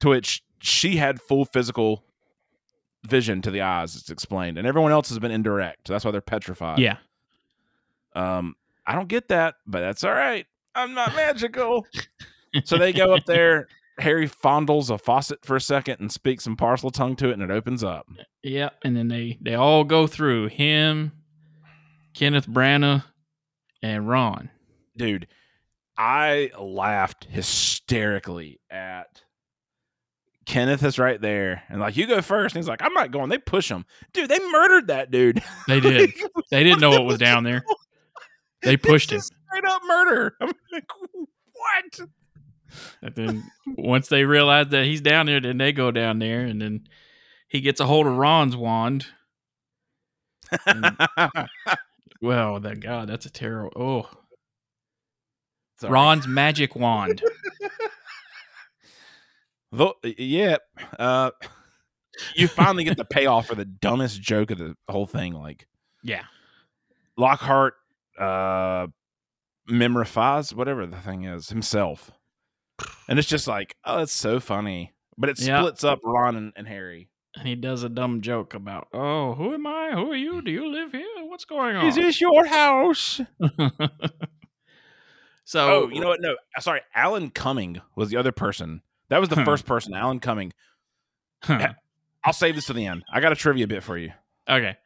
to which she had full physical vision to the eyes. It's explained, and everyone else has been indirect. That's why they're petrified. yeah. Um, I don't get that, but that's all right. I'm not magical. so they go up there. Harry fondles a faucet for a second and speaks some Parseltongue to it, and it opens up. Yeah, and then they they all go through him, Kenneth Branagh, and Ron. dude, I laughed hysterically at Kenneth is right there and like you go first. And he's like, I'm not going. They push him, dude. They murdered that dude. They did. They didn't know what was down there. They pushed him. Straight up murder. I'm like, what? And then once they realize that he's down there, then they go down there, and then he gets a hold of Ron's wand. And- Well, that God, that's a terrible. Oh, Sorry. Ron's magic wand. Vo- yeah. Uh, you finally get the payoff for the dumbest joke of the whole thing. Like Yeah, Lockhart uh memorifies whatever the thing is himself. And it's just like, oh, it's so funny. But it splits up Ron and, and Harry. and he does a dumb joke about, "Oh, who am I? Who are you? Do you live here? What's going on?" Is this your house? so Oh, you know what? No, sorry. Alan Cumming was the other person. That was the Huh. first person, Alan Cumming. Huh. I'll save this to the end. I got a trivia bit for you. Okay.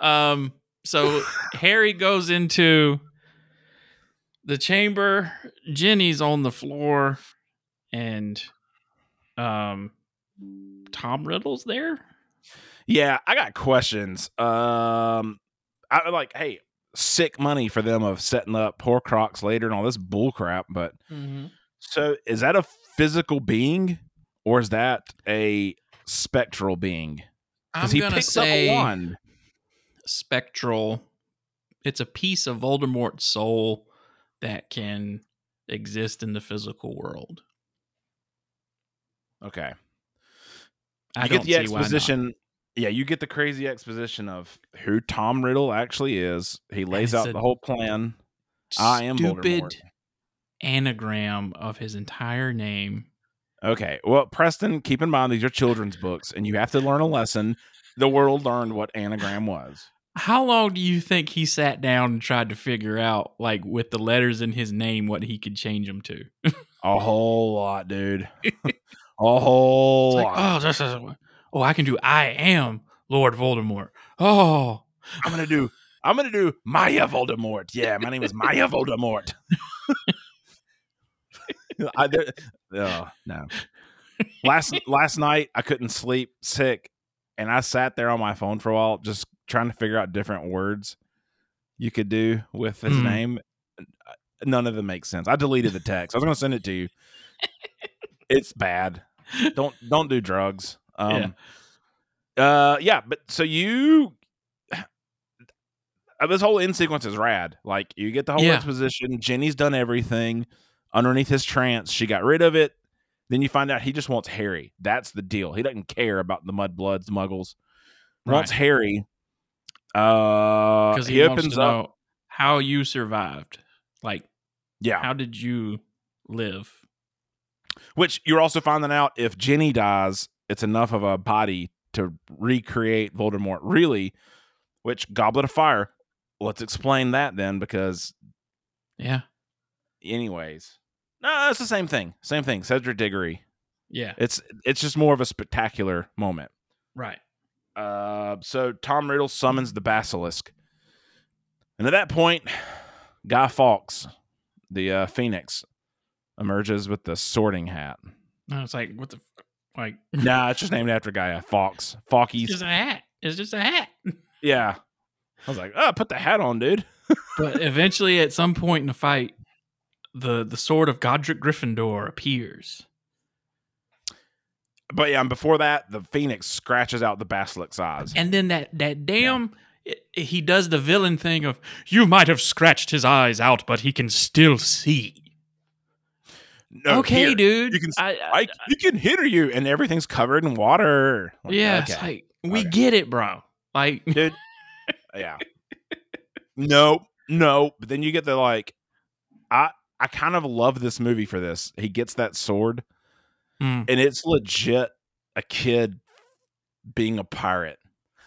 Um so Harry goes into the chamber, Ginny's on the floor and um Tom Riddle's there. Yeah, I got questions. Um, I like, hey, sick money for them of setting up poor Horcrux later and all this bull crap. But so, is that a physical being or is that a spectral being? I'm he gonna picks say up a wand. spectral. It's a piece of Voldemort's soul that can exist in the physical world. Okay, I you get the exposition. Yeah, you get the crazy exposition of who Tom Riddle actually is. He lays out the whole plan. I am stupid Voldemort. Anagram of his entire name. Okay. Well, Preston, keep in mind these are children's books, and you have to learn a lesson. The world learned what anagram was. How long do you think he sat down and tried to figure out, like with the letters in his name, what he could change them to? A whole lot, dude. a whole It's like, lot. oh, this is, oh, I can do. I am Lord Voldemort. Oh, I'm gonna do. I'm gonna do Maya Voldemort. Yeah, my name is Maya Voldemort. I, there, oh, no. Last last night I couldn't sleep, sick, and I sat there on my phone for a while, just trying to figure out different words you could do with his Mm. name. None of them make sense. I deleted the text. I was gonna send it to you. It's bad. Don't don't do drugs. Um, uh, yeah, but so you uh, this whole end sequence is rad. Like you get the whole Yeah. exposition. Ginny's done everything underneath his trance. She got rid of it. Then you find out he just wants Harry. That's the deal. He doesn't care about the mudbloods, muggles. Wants Right. Harry. Uh, because he, he, wants opens to up. know how you survived. Like, Yeah, how did you live? which you're also finding out if Ginny dies, it's enough of a body to recreate Voldemort. Really, which Goblet of Fire. Let's explain that then, because Yeah, anyways, no, it's the same thing. Same thing. Cedric Diggory. yeah, It's it's just more of a spectacular moment. right. Uh, so Tom Riddle summons the basilisk, and at that point, Guy Fawkes, the uh, Phoenix, emerges with the Sorting Hat. I was like, what the, f- like, nah, it's just named after a guy, Fawkes. Fawkes. It's just a hat. It's just a hat. Yeah. I was like, oh, put the hat on, dude. but eventually, at some point in the fight, the the sword of Godric Gryffindor appears. But yeah, and before that, the Phoenix scratches out the basilisk's eyes. And then that that damn it- he does the villain thing of you might have scratched his eyes out, but he can still see. No, okay, here, dude. you can I, I- I, you can hitter you, and everything's covered in water. Like, yeah, it's okay. like we Okay. get it, bro. Like, dude. yeah. No, no. But then you get the like, I I kind of love this movie for this. He gets that sword, mm, and it's legit a kid being a pirate.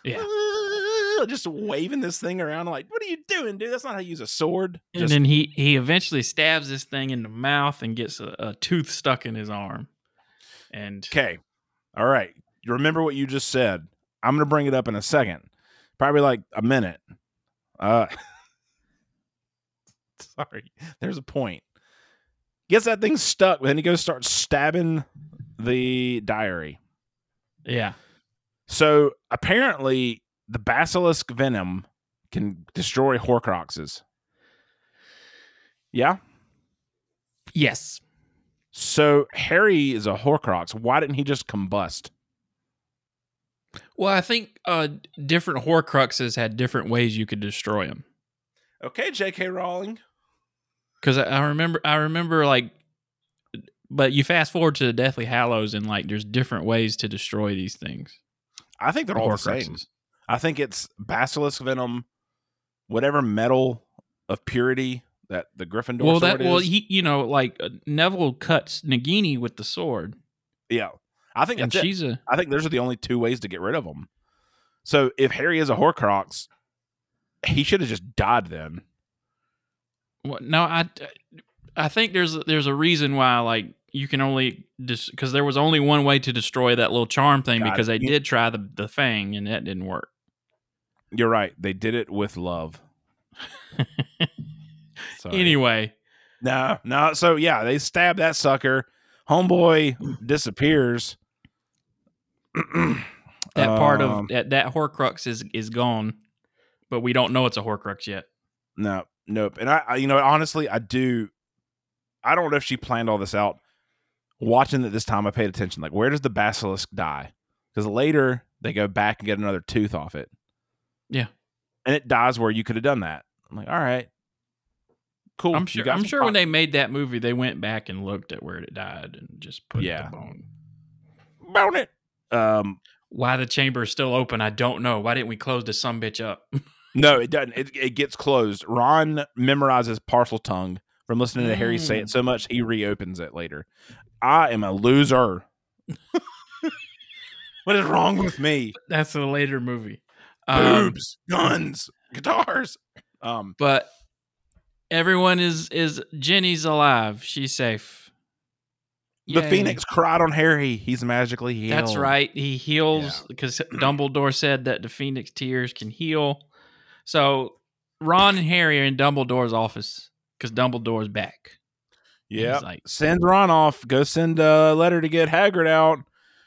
Yeah. Just waving this thing around, like, what are you doing, dude? That's not how you use a sword. and Just, then he he eventually stabs this thing in the mouth and gets a, a tooth stuck in his arm. And okay, all right. You remember what you just said? I'm gonna bring it up in a second, probably like a minute. Uh, Sorry, there's a point. Gets that thing stuck, but then he goes start stabbing the diary. Yeah. So apparently, the basilisk venom can destroy Horcruxes. Yeah. Yes. So Harry is a Horcrux. Why didn't he just combust? Well, I think uh, different Horcruxes had different ways you could destroy them. Okay, J.K. Rowling. Because I, remember, I remember like, but you fast forward to the Deathly Hallows, and like, there's different ways to destroy these things. I think they're all the same. I think it's basilisk venom, whatever metal of purity that the Gryffindor Well, that well, is. he, you know, like uh, Neville cuts Nagini with the sword, yeah, I think and that's it. she's a I think those are the only two ways to get rid of them. So if Harry is a Horcrux, he should have just died then. Well, no, I, I think there's there's a reason why like you can only just because there was only one way to destroy that little charm thing Got because it. they You- did try the the fang and that didn't work. You're right. They did it with love. Anyway, No, no. So yeah, they stab that sucker. Homeboy disappears. that part Um, of that that Horcrux is is gone, but we don't know it's a Horcrux yet. No, nope. And I, I, you know, honestly, I do. I don't know if she planned all this out. Watching it this time, I paid attention. Like, where does the basilisk die? Because later they go back and get another tooth off it. Yeah. and it dies where you could have done that. I'm like, all right, cool. I'm sure. I'm sure pro- when they made that movie, they went back and looked at where it died and just put Yeah. the bone. Bone it. Um, Why the chamber is still open, I don't know. Why didn't we close the some bitch up? no, it doesn't. It, it gets closed. Ron memorizes Parseltongue from listening to Harry say Mm. it so much he reopens it later. I am a loser. what is wrong with me? That's a later movie. Um, boobs, guns, guitars. Um, but everyone is is Ginny's alive. She's safe. the Yay. Phoenix cried on Harry. He's magically healed. That's right. He heals because Dumbledore said that the Phoenix tears can heal. So Ron and Harry are in Dumbledore's office because Dumbledore's back. Yeah. Like, Send Ron off. Go send a letter to get Hagrid out.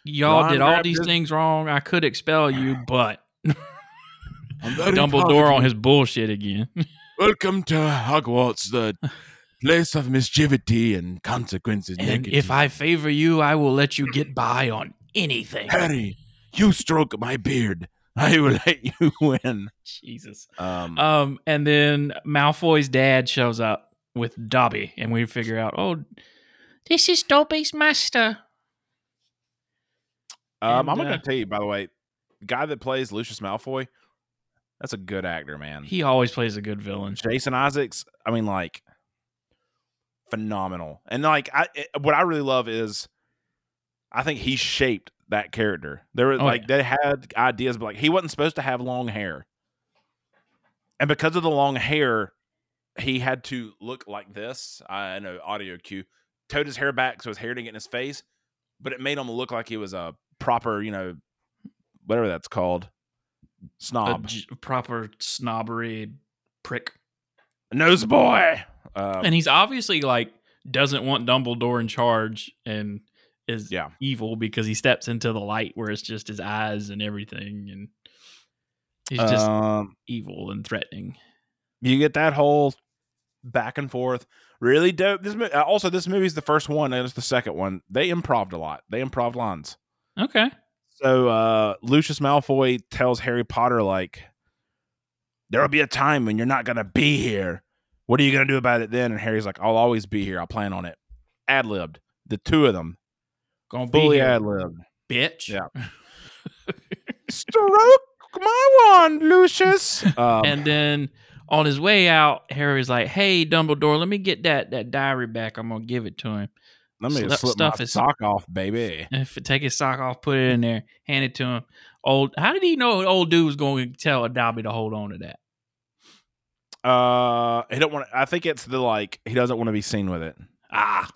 y'all Ron did all these his- things wrong. I could expel you, but Dumbledore on his bullshit again. Welcome to Hogwarts, the place of mischievity and consequences. and if I favor you, I will let you get by on anything. Harry, you stroke my beard. I will let you win. Jesus. Um, Um, and then Malfoy's dad shows up with Dobby, and we figure out, oh, This is Dobby's master. um, and, I'm uh, gonna tell you, by the way, guy that plays Lucius Malfoy, that's a good actor, man. he always plays a good villain. Jason Isaacs, I mean, like, phenomenal. And like, I it- what I really love is, I think he shaped that character. There was Oh, like they had ideas, but like he wasn't supposed to have long hair, and because of the long hair, he had to look like this. I know audio cue. Towed his hair back so his hair didn't get in his face, but it made him look like he was a proper, you know, whatever that's called, snob, proper snobbery prick. nose boy. Um, and he's obviously like doesn't want Dumbledore in charge and is Yeah. evil because he steps into the light where it's just his eyes and everything and he's just um, evil and threatening. you get that whole back and forth. Really dope. This uh, also this movie's the first one and it's the second one. They improved a lot. They improved lines. Okay. so uh lucius malfoy tells harry potter like there'll be a time when you're not gonna be here. What are you gonna do about it then? And harry's like i'll always be here. I'll plan on it. Ad-libbed. The two of them Gonna be fully ad-libbed bitch. Yeah. stroke my wand lucius um, and then on his way out, Harry's like, "Hey, Dumbledore, let me get that that diary back. I'm gonna give it to him. let me slu- slip stuff my is- sock off baby if take his sock off, put it in there, hand it to him. Old, how did he know old dude was going to tell Dobby to hold on to that? Uh, he don't want. I think it's the like he doesn't want to be seen with it. Ah,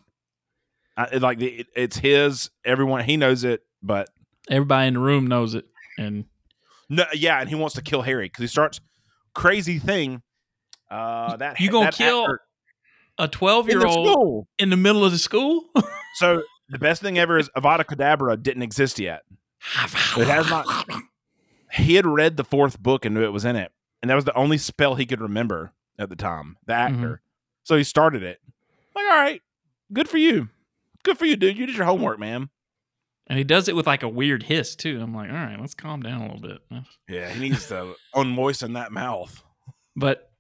I, like the, it, it's his. Everyone he knows it, but everybody in the room knows it, and no, yeah, and he wants to kill Harry because he starts crazy thing. Uh, that You gonna that kill actor- A 12 year old in the middle of the school? So the best thing ever is Avada Kedavra didn't exist yet. It has not. He had read the fourth book and knew it was in it, and that was the only spell he could remember at the time. The actor, so he started it. Like, all right, good for you, good for you, dude. You did your homework, man. And he does it with like a weird hiss too. I'm like, all right, let's calm down a little bit. Yeah, he needs to unmoisten that mouth. But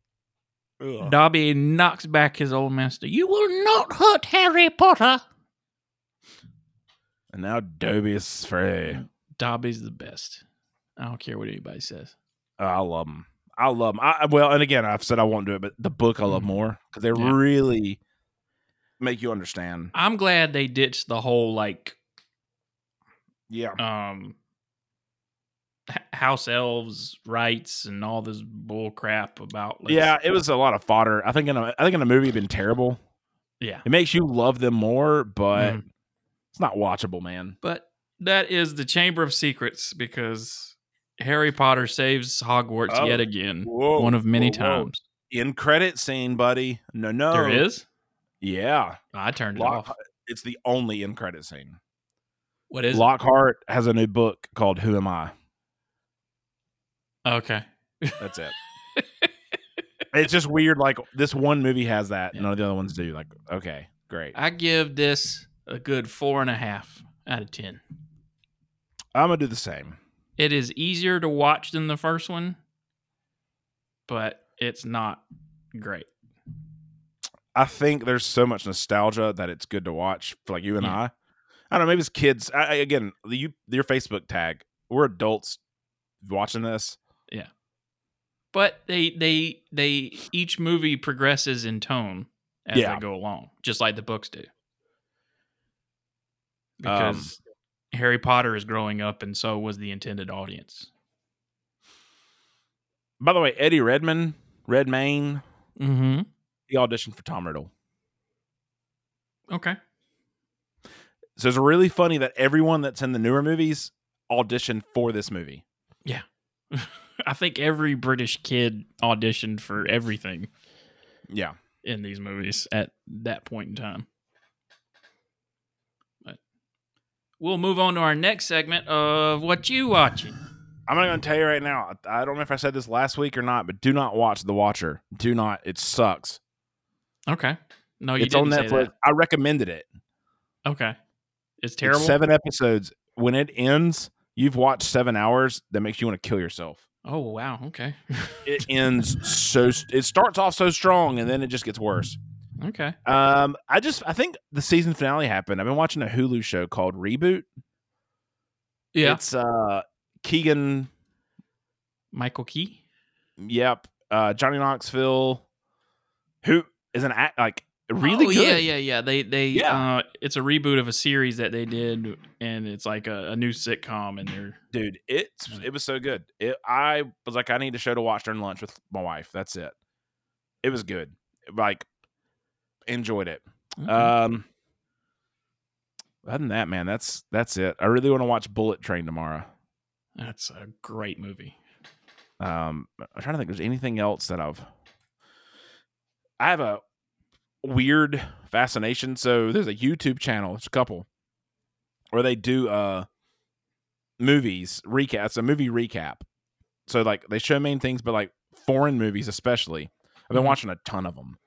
Ugh. Dobby knocks back his old master. You will Not hurt Harry Potter. And now Dobby is free. Dobby's the best. I don't care what anybody says. Oh, I love him. I love him. I, well, and again, I've said I won't do it, but the book I love Mhm. more because they Yeah. really make you understand. I'm glad they ditched the whole like Yeah, um house elves rights and all this bull crap about let's- yeah. It was a lot of fodder. I think in a, I think in a movie, been terrible. yeah It makes you love them more, but Mhm. it's not watchable, man. but that is the chamber of secrets because harry potter saves hogwarts Oh, yet again whoa, one of many whoa, whoa. times In credit scene, buddy. No, no, there is Yeah, i turned it Lock- off it's the only in credit scene. what is Lockhart has a new book called "Who Am I." okay That's it. it's just weird. Like this one movie has that, none of the other ones do. Like, okay, great. i give this a good four and a half out of ten I'm gonna do the same. it is easier to watch than the first one but it's not great I think there's so much nostalgia that it's good to watch for like you and Yeah. I. I don't know, maybe it's kids. I, again, the- you your Facebook tag. We're adults watching this. Yeah. But they they they each movie progresses in tone as Yeah. they go along just like the books do Um, because harry potter is growing up and so was the intended audience By the way, Eddie Redman, Redmayne, mm-hmm he auditioned for Tom Riddle. okay So it's really funny that everyone that's in the newer movies auditioned for this movie. Yeah. I think every british kid auditioned for everything Yeah. in these movies at that point in time but we'll move on to our next segment of what you watching I'm not going to tell you right now. I don't know if I said this last week or not, but do not watch The Watcher. Do not. It sucks. Okay no you it's on Netflix. I recommended it. okay it's It's terrible seven episodes. When it ends, you've watched seven hours. That makes you want to kill yourself. oh wow okay It ends so. It starts off so strong, and then it just gets worse. okay Um, I just I think the season finale happened. I've been watching a Hulu show called Reboot. yeah It's uh Keegan. michael key Yep. Uh, Johnny Knoxville, who is an act like really oh, good. Yeah, yeah, yeah. They they Yeah. uh it's a reboot of a series that they did and it's like a, a new sitcom and they're dude it's it was so good it, i was like i need a show to watch during lunch with my wife that's it it was good like enjoyed it Okay. um other than that man that's that's it i really want to watch bullet train tomorrow that's a great movie. um i'm trying to think if there's anything else that i've i have a weird fascination so there's a youtube channel it's a couple where they do uh movies recap it's a movie recap so like they show main things but like foreign movies especially i've been Mhm. watching a ton of them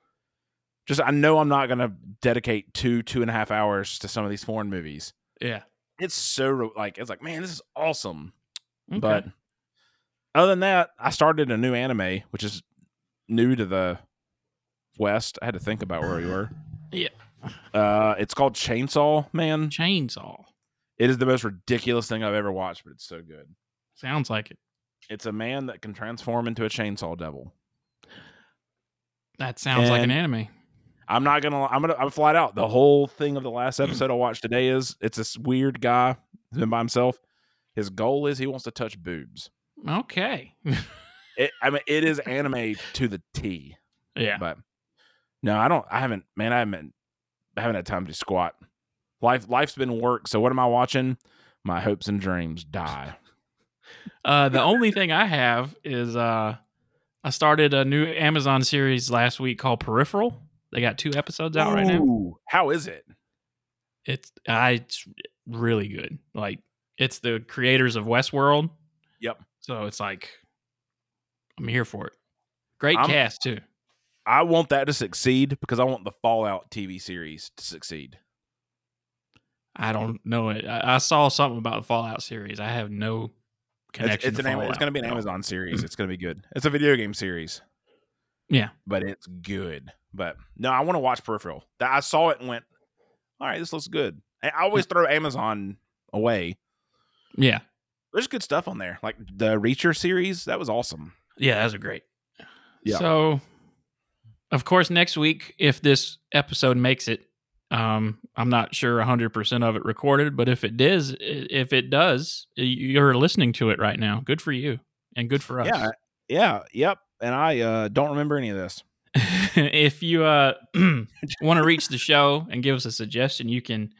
just i know i'm not gonna dedicate two two and a half hours to some of these foreign movies Yeah. it's so like it's like man this is awesome Okay. but other than that, I started a new anime, which is new to the West. I had to think about where we were. Yeah. Uh, it's called Chainsaw Man. Chainsaw. It is the most ridiculous thing I've ever watched, but it's so good. Sounds like it. It's a man that can transform into a chainsaw devil. That sounds like an anime. I'm not gonna. I'm gonna. I'm flat out. The whole thing of the last episode I watched today is it's this weird guy who's been by himself. His goal is he wants to touch boobs. Okay. It, I mean, it is anime to the T. yeah. But no, I don't. I haven't. Man, I haven't. I haven't had time to squat. Life. Life's been work. So what am I watching? My hopes and dreams die. Uh the only thing I have is uh I started a new Amazon series last week called Peripheral. They got two episodes out right now. How is it? It's I it's really good. Like it's the creators of Westworld. Yep. So it's like I'm here for it. Great I'm- cast too. I want that to succeed because I want the Fallout TV series to succeed. I don't know it. I, I saw something about the Fallout series. I have no connection. it's, to an, it's going to be an. Amazon series. Mm. It's going to be good. It's a video game series. Yeah. but it's good. But no, I want to watch Peripheral. That I saw it and went, all right, this looks good. I I always throw Amazon away. Yeah. There's good stuff on there, like the Reacher series. That was awesome. Yeah, those are great. Yeah. So, of course, next week, if this episode makes it, um, I'm not sure 100% of it recorded, but if it does, if it does, you're listening to it right now. Good for you and good for us. Yeah, yeah, yep. And I uh, don't remember any of this. if you uh, want to reach the show and give us a suggestion, you can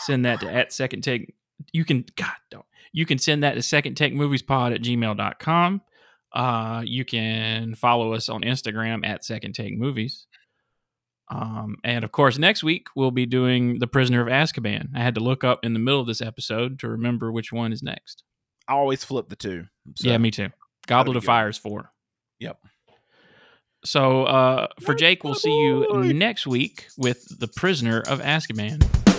send that to at second take. You can, God, don't. You can send that to second take movies pod at gmail.com. Uh, you can follow us on Instagram at second take movies. Um, and of course, next week we'll be doing The Prisoner of Azkaban. I had to look up in the middle of this episode to remember which one is next. I always flip the two. So. yeah, me too. Goblet of. Fire is four. Yep. So uh, for Jake, we'll see you next week with The Prisoner of Azkaban.